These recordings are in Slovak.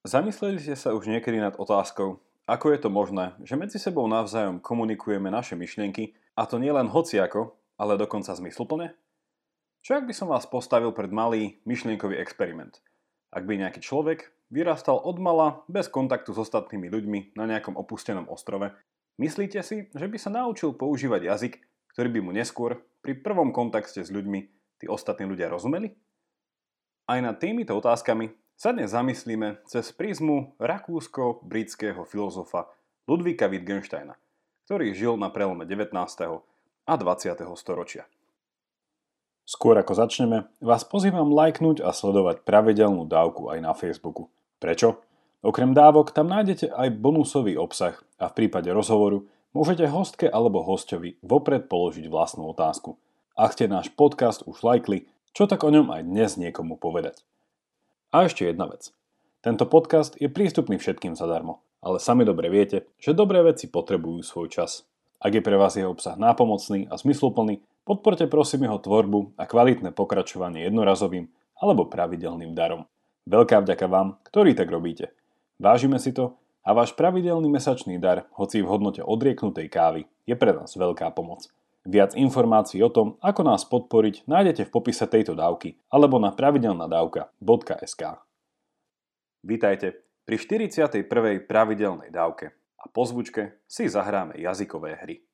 Zamysleli ste sa už niekedy nad otázkou, ako je to možné, že medzi sebou navzájom komunikujeme naše myšlienky, a to nielen hociako, ale dokonca zmysluplne? Čo ak by som vás postavil pred malý myšlienkový experiment? Ak by nejaký človek vyrastal od mala bez kontaktu s ostatnými ľuďmi na nejakom opustenom ostrove, myslíte si, že by sa naučil používať jazyk, ktorý by mu neskôr, pri prvom kontakte s ľuďmi, tí ostatní ľudia rozumeli? Aj nad týmito otázkami sa dnes zamyslíme cez prízmu rakúsko-britského filozofa Ludvíka Wittgensteina, ktorý žil na prelome 19. a 20. storočia. Skôr ako začneme, vás pozývam lajknúť a sledovať pravidelnú dávku aj na Facebooku. Prečo? Okrem dávok tam nájdete aj bonusový obsah a v prípade rozhovoru môžete hostke alebo hostovi vopred položiť vlastnú otázku. Ak ste náš podcast už lajkli, čo tak o ňom aj dnes niekomu povedať. A ešte jedna vec. Tento podcast je prístupný všetkým zadarmo, ale sami dobre viete, že dobré veci potrebujú svoj čas. Ak je pre vás jeho obsah nápomocný a zmysluplný, podporte prosím jeho tvorbu a kvalitné pokračovanie jednorazovým alebo pravidelným darom. Veľká vďaka vám, ktorí tak robíte. Vážime si to a váš pravidelný mesačný dar, hoci v hodnote odrieknutej kávy, je pre nás veľká pomoc. Viac informácií o tom, ako nás podporiť, nájdete v popise tejto dávky alebo na pravidelnadavka.sk. Vítajte pri 41. pravidelnej dávke a po zvučke si zahráme jazykové hry.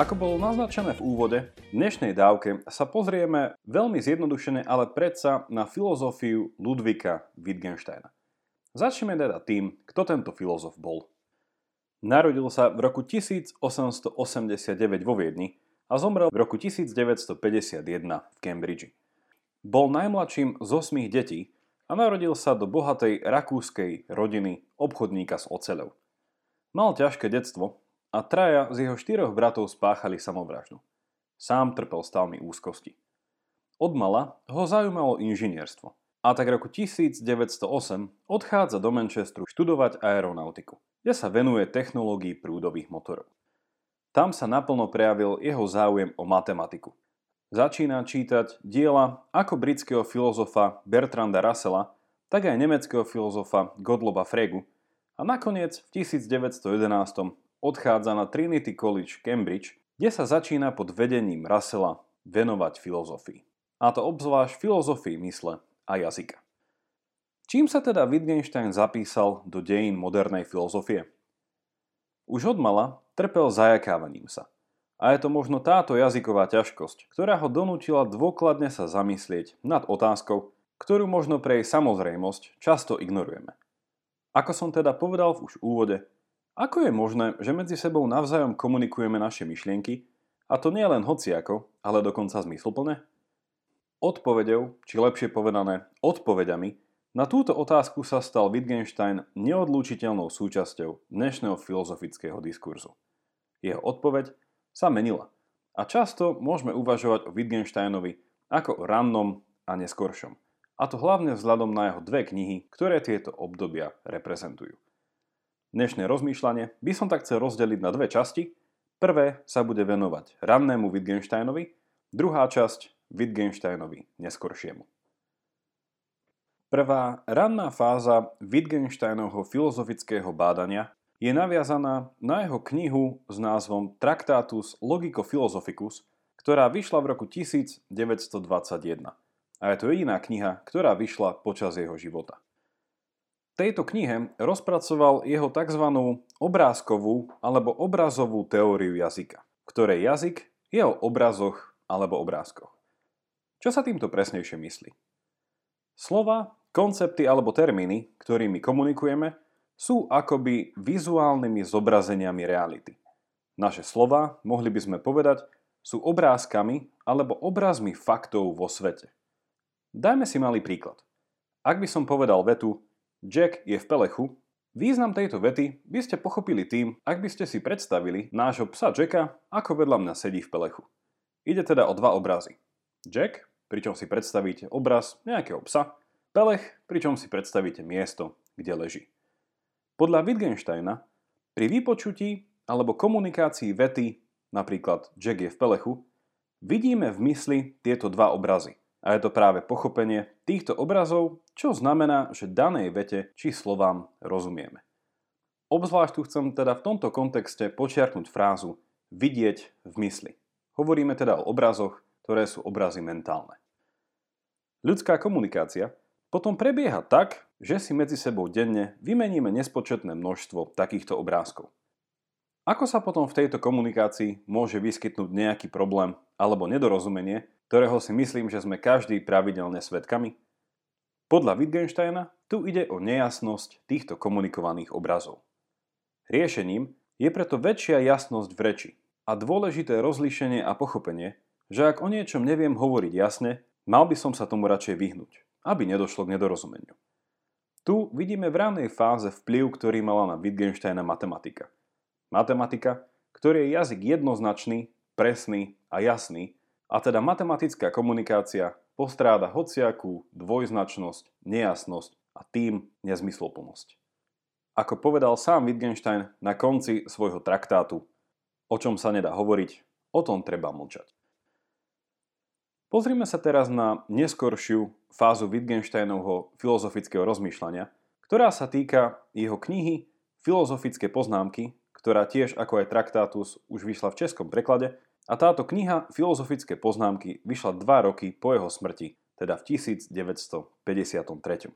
Ako bolo naznačené v úvode, v dnešnej dávke sa pozrieme veľmi zjednodušene, ale predsa na filozofiu Ludvika Wittgensteina. Začneme teda tým, kto tento filozof bol. Narodil sa v roku 1889 vo Viedni a zomrel v roku 1951 v Cambridge. Bol najmladším z osmých detí a narodil sa do bohatej rakúskej rodiny obchodníka s oceľou. Mal ťažké detstvo, a traja z jeho štyroch bratov spáchali samovraždu. Sám trpel stavmi úzkosti. Odmala ho zaujímalo inžinierstvo a tak roku 1908 odchádza do Manchesteru študovať aeronautiku, kde sa venuje technológii prúdových motorov. Tam sa naplno prejavil jeho záujem o matematiku. Začína čítať diela ako britského filozofa Bertranda Russella, tak aj nemeckého filozofa Gottloba Fregu a nakoniec v 1911 odchádza na Trinity College Cambridge, kde sa začína pod vedením Russella venovať filozofii. A to obzvlášť filozofii mysle a jazyka. Čím sa teda Wittgenstein zapísal do dejín modernej filozofie? Už odmala trpel zajakávaním sa. A je to možno táto jazyková ťažkosť, ktorá ho donútila dôkladne sa zamyslieť nad otázkou, ktorú možno pre jej samozrejmosť často ignorujeme. Ako som teda povedal v už úvode, ako je možné, že medzi sebou navzájom komunikujeme naše myšlienky, a to nie len hociako, ale dokonca zmysluplne? Odpovedou, či lepšie povedané odpovedami, na túto otázku sa stal Wittgenstein neodlúčiteľnou súčasťou dnešného filozofického diskurzu. Jeho odpoveď sa menila a často môžeme uvažovať o Wittgensteinovi ako o rannom a neskoršom. A to hlavne vzhľadom na jeho dve knihy, ktoré tieto obdobia reprezentujú. Dnešné rozmýšľanie by som tak chcel rozdeliť na dve časti. Prvé sa bude venovať rannému Wittgensteinovi, druhá časť Wittgensteinovi neskoršiemu. Prvá ranná fáza Wittgensteinovho filozofického bádania je naviazaná na jeho knihu s názvom Tractatus Logico Philosophicus, ktorá vyšla v roku 1921. A je to jediná kniha, ktorá vyšla počas jeho života tejto knihe rozpracoval jeho tzv. obrázkovú alebo obrazovú teóriu jazyka, ktorej jazyk je o obrazoch alebo obrázkoch. Čo sa týmto presnejšie myslí? Slova, koncepty alebo termíny, ktorými komunikujeme, sú akoby vizuálnymi zobrazeniami reality. Naše slova, mohli by sme povedať, sú obrázkami alebo obrazmi faktov vo svete. Dajme si malý príklad. Ak by som povedal vetu Jack je v pelechu, význam tejto vety by ste pochopili tým, ak by ste si predstavili nášho psa Jacka, ako vedľa mňa sedí v pelechu. Ide teda o dva obrazy. Jack, pričom si predstavíte obraz nejakého psa, Pelech, pričom si predstavíte miesto, kde leží. Podľa Wittgensteina pri vypočutí alebo komunikácii vety, napríklad Jack je v pelechu, vidíme v mysli tieto dva obrazy. A je to práve pochopenie týchto obrazov, čo znamená, že danej vete či slovám rozumieme. Obzvlášť tu chcem teda v tomto kontexte počiarknúť frázu vidieť v mysli. Hovoríme teda o obrazoch, ktoré sú obrazy mentálne. Ľudská komunikácia potom prebieha tak, že si medzi sebou denne vymeníme nespočetné množstvo takýchto obrázkov. Ako sa potom v tejto komunikácii môže vyskytnúť nejaký problém alebo nedorozumenie, ktorého si myslím, že sme každý pravidelne svetkami? Podľa Wittgensteina tu ide o nejasnosť týchto komunikovaných obrazov. Riešením je preto väčšia jasnosť v reči a dôležité rozlíšenie a pochopenie, že ak o niečom neviem hovoriť jasne, mal by som sa tomu radšej vyhnúť aby nedošlo k nedorozumeniu. Tu vidíme v ranej fáze vplyv, ktorý mala na Wittgensteina matematika. Matematika, ktorý je jazyk jednoznačný, presný a jasný, a teda matematická komunikácia postráda hociakú dvojznačnosť, nejasnosť a tým nezmysloplnosť. Ako povedal sám Wittgenstein na konci svojho traktátu, o čom sa nedá hovoriť, o tom treba mlčať. Pozrime sa teraz na neskoršiu fázu Wittgensteinovho filozofického rozmýšľania, ktorá sa týka jeho knihy Filozofické poznámky, ktorá tiež ako aj Traktátus už vyšla v českom preklade a táto kniha Filozofické poznámky vyšla 2 roky po jeho smrti, teda v 1953.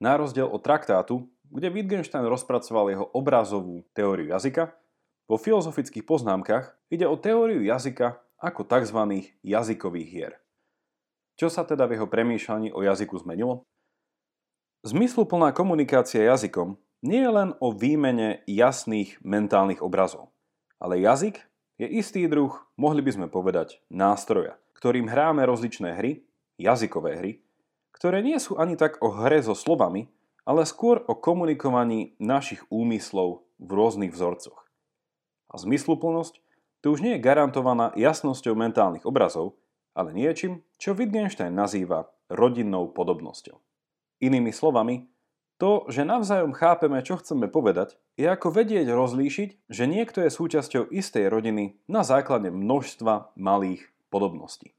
Na rozdiel od traktátu, kde Wittgenstein rozpracoval jeho obrazovú teóriu jazyka, vo filozofických poznámkach ide o teóriu jazyka ako tzv. jazykových hier. Čo sa teda v jeho premýšľaní o jazyku zmenilo? Zmysluplná komunikácia jazykom nie je len o výmene jasných mentálnych obrazov, ale jazyk je istý druh, mohli by sme povedať, nástroja, ktorým hráme rozličné hry, jazykové hry, ktoré nie sú ani tak o hre so slovami, ale skôr o komunikovaní našich úmyslov v rôznych vzorcoch. A zmysluplnosť tu už nie je garantovaná jasnosťou mentálnych obrazov, ale niečím, čo Wittgenstein nazýva rodinnou podobnosťou. Inými slovami, to, že navzájom chápeme, čo chceme povedať, je ako vedieť rozlíšiť, že niekto je súčasťou istej rodiny na základe množstva malých podobností.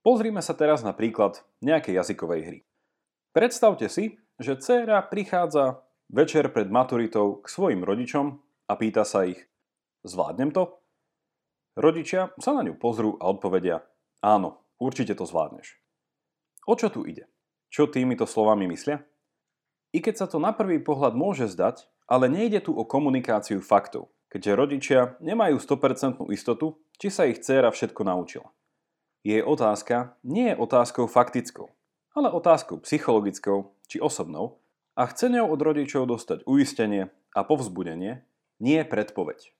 Pozrime sa teraz na príklad nejakej jazykovej hry. Predstavte si, že dcéra prichádza večer pred maturitou k svojim rodičom a pýta sa ich, zvládnem to? Rodičia sa na ňu pozrú a odpovedia, áno, určite to zvládneš. O čo tu ide? Čo týmito slovami myslia? I keď sa to na prvý pohľad môže zdať, ale nejde tu o komunikáciu faktov, keďže rodičia nemajú 100% istotu, či sa ich dcéra všetko naučila. Jej otázka nie je otázkou faktickou, ale otázkou psychologickou či osobnou a chce ňou od rodičov dostať uistenie a povzbudenie, nie predpoveď.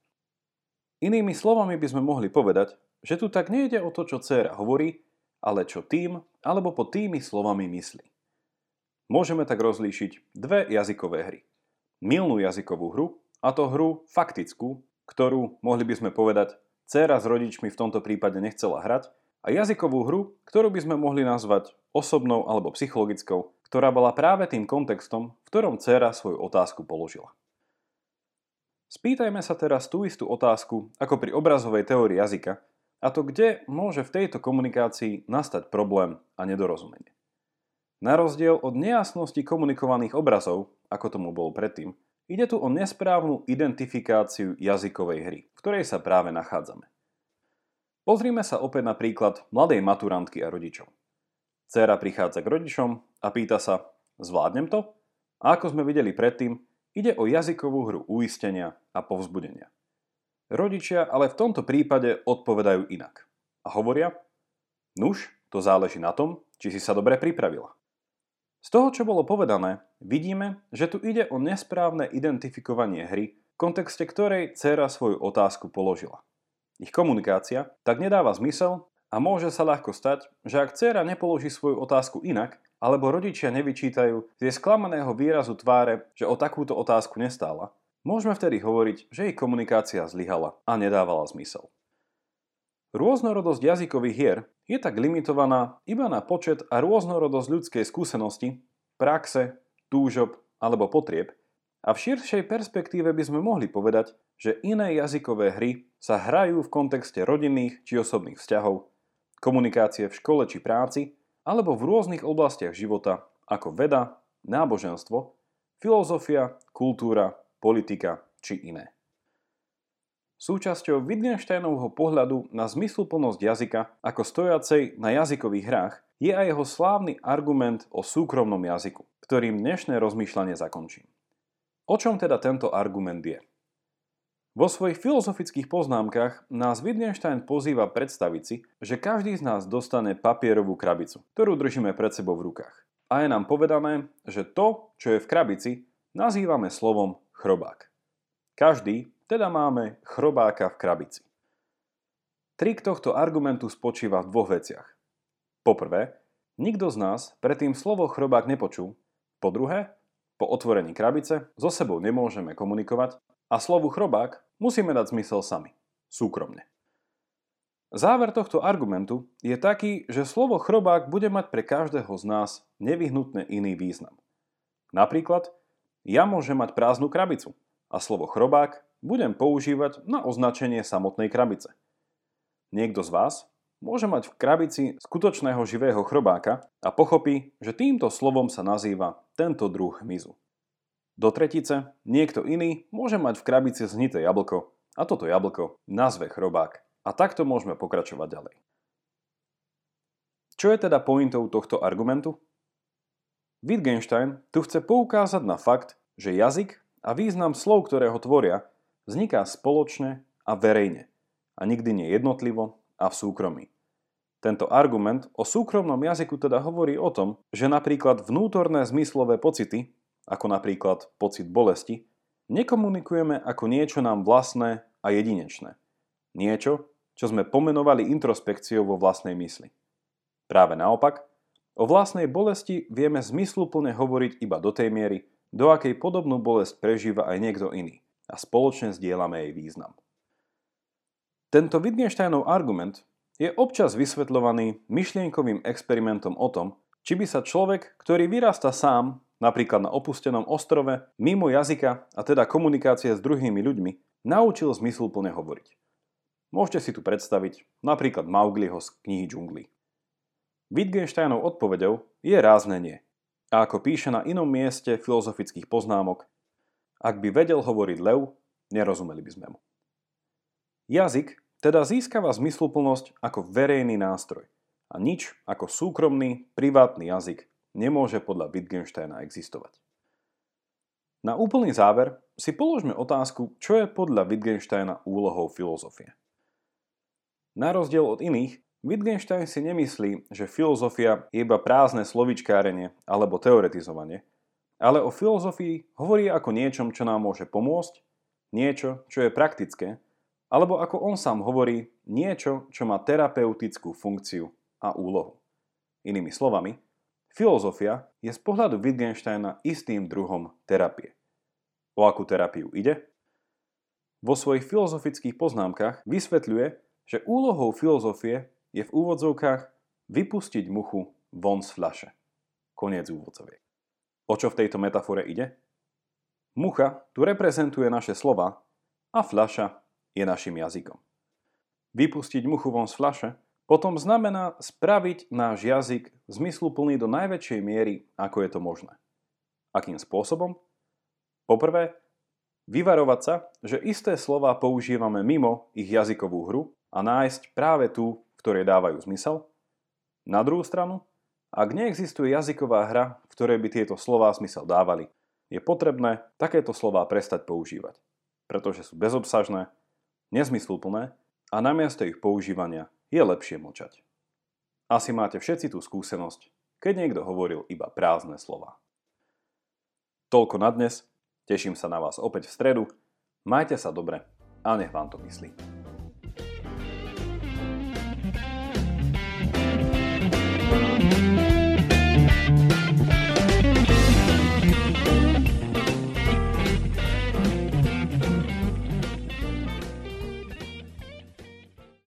Inými slovami by sme mohli povedať, že tu tak nejde o to, čo dcéra hovorí, ale čo tým alebo po tými slovami myslí. Môžeme tak rozlíšiť dve jazykové hry. Milnú jazykovú hru a to hru faktickú, ktorú, mohli by sme povedať, dcéra s rodičmi v tomto prípade nechcela hrať a jazykovú hru, ktorú by sme mohli nazvať osobnou alebo psychologickou, ktorá bola práve tým kontextom, v ktorom dcéra svoju otázku položila. Spýtajme sa teraz tú istú otázku ako pri obrazovej teórii jazyka, a to kde môže v tejto komunikácii nastať problém a nedorozumenie. Na rozdiel od nejasnosti komunikovaných obrazov, ako tomu bolo predtým, ide tu o nesprávnu identifikáciu jazykovej hry, v ktorej sa práve nachádzame. Pozrime sa opäť na príklad mladej maturantky a rodičov. Cera prichádza k rodičom a pýta sa, zvládnem to? A ako sme videli predtým, Ide o jazykovú hru uistenia a povzbudenia. Rodičia ale v tomto prípade odpovedajú inak. A hovoria, nuž, to záleží na tom, či si sa dobre pripravila. Z toho, čo bolo povedané, vidíme, že tu ide o nesprávne identifikovanie hry, v kontexte ktorej dcera svoju otázku položila. Ich komunikácia tak nedáva zmysel a môže sa ľahko stať, že ak dcera nepoloží svoju otázku inak, alebo rodičia nevyčítajú z sklamaného výrazu tváre, že o takúto otázku nestála, môžeme vtedy hovoriť, že jej komunikácia zlyhala a nedávala zmysel. Rôznorodosť jazykových hier je tak limitovaná iba na počet a rôznorodosť ľudskej skúsenosti, praxe, túžob alebo potrieb a v širšej perspektíve by sme mohli povedať, že iné jazykové hry sa hrajú v kontexte rodinných či osobných vzťahov, komunikácie v škole či práci alebo v rôznych oblastiach života ako veda, náboženstvo, filozofia, kultúra, politika či iné. Súčasťou Wittgensteinovho pohľadu na zmysluplnosť jazyka ako stojacej na jazykových hrách je aj jeho slávny argument o súkromnom jazyku, ktorým dnešné rozmýšľanie zakončím. O čom teda tento argument je? Vo svojich filozofických poznámkach nás Wittgenstein pozýva predstaviť si, že každý z nás dostane papierovú krabicu, ktorú držíme pred sebou v rukách. A je nám povedané, že to, čo je v krabici, nazývame slovom chrobák. Každý teda máme chrobáka v krabici. Trik tohto argumentu spočíva v dvoch veciach. Poprvé, nikto z nás predtým slovo chrobák nepočul. Po druhé, po otvorení krabice so sebou nemôžeme komunikovať a slovu chrobák musíme dať zmysel sami, súkromne. Záver tohto argumentu je taký, že slovo chrobák bude mať pre každého z nás nevyhnutne iný význam. Napríklad, ja môžem mať prázdnu krabicu a slovo chrobák budem používať na označenie samotnej krabice. Niekto z vás môže mať v krabici skutočného živého chrobáka a pochopí, že týmto slovom sa nazýva tento druh hmyzu. Do tretice niekto iný môže mať v krabici znité jablko a toto jablko nazve chrobák. A takto môžeme pokračovať ďalej. Čo je teda pointou tohto argumentu? Wittgenstein tu chce poukázať na fakt, že jazyk a význam slov, ktoré ho tvoria, vzniká spoločne a verejne a nikdy nie jednotlivo a v súkromí. Tento argument o súkromnom jazyku teda hovorí o tom, že napríklad vnútorné zmyslové pocity, ako napríklad pocit bolesti, nekomunikujeme ako niečo nám vlastné a jedinečné. Niečo, čo sme pomenovali introspekciou vo vlastnej mysli. Práve naopak, o vlastnej bolesti vieme zmysluplne hovoriť iba do tej miery, do akej podobnú bolesť prežíva aj niekto iný a spoločne zdieľame jej význam. Tento Wittgensteinov argument je občas vysvetľovaný myšlienkovým experimentom o tom, či by sa človek, ktorý vyrasta sám, napríklad na opustenom ostrove, mimo jazyka a teda komunikácie s druhými ľuďmi, naučil zmysluplne hovoriť. Môžete si tu predstaviť napríklad Maugliho z knihy džungly. Wittgensteinov odpovedou je rázne nie. A ako píše na inom mieste filozofických poznámok, ak by vedel hovoriť lev, nerozumeli by sme mu. Jazyk teda získava zmysluplnosť ako verejný nástroj a nič ako súkromný, privátny jazyk nemôže podľa Wittgensteina existovať. Na úplný záver si položme otázku, čo je podľa Wittgensteina úlohou filozofie. Na rozdiel od iných, Wittgenstein si nemyslí, že filozofia je iba prázdne slovičkárenie alebo teoretizovanie, ale o filozofii hovorí ako niečom, čo nám môže pomôcť, niečo, čo je praktické, alebo ako on sám hovorí, niečo, čo má terapeutickú funkciu a úlohu. Inými slovami, filozofia je z pohľadu Wittgensteina istým druhom terapie. O akú terapiu ide? Vo svojich filozofických poznámkach vysvetľuje, že úlohou filozofie je v úvodzovkách vypustiť muchu von z fľaše. Koniec úvodzoviek. O čo v tejto metafore ide? Mucha tu reprezentuje naše slova a fľaša je našim jazykom. Vypustiť muchu von z fľaše potom znamená spraviť náš jazyk zmysluplný do najväčšej miery, ako je to možné. Akým spôsobom? Poprvé, vyvarovať sa, že isté slova používame mimo ich jazykovú hru a nájsť práve tú, v ktorej dávajú zmysel. Na druhú stranu, ak neexistuje jazyková hra, ktorej by tieto slová zmysel dávali, je potrebné takéto slová prestať používať, pretože sú bezobsažné, nezmysluplné a namiesto ich používania je lepšie močať. Asi máte všetci tú skúsenosť, keď niekto hovoril iba prázdne slova. Toľko na dnes, teším sa na vás opäť v stredu, majte sa dobre a nech vám to myslí.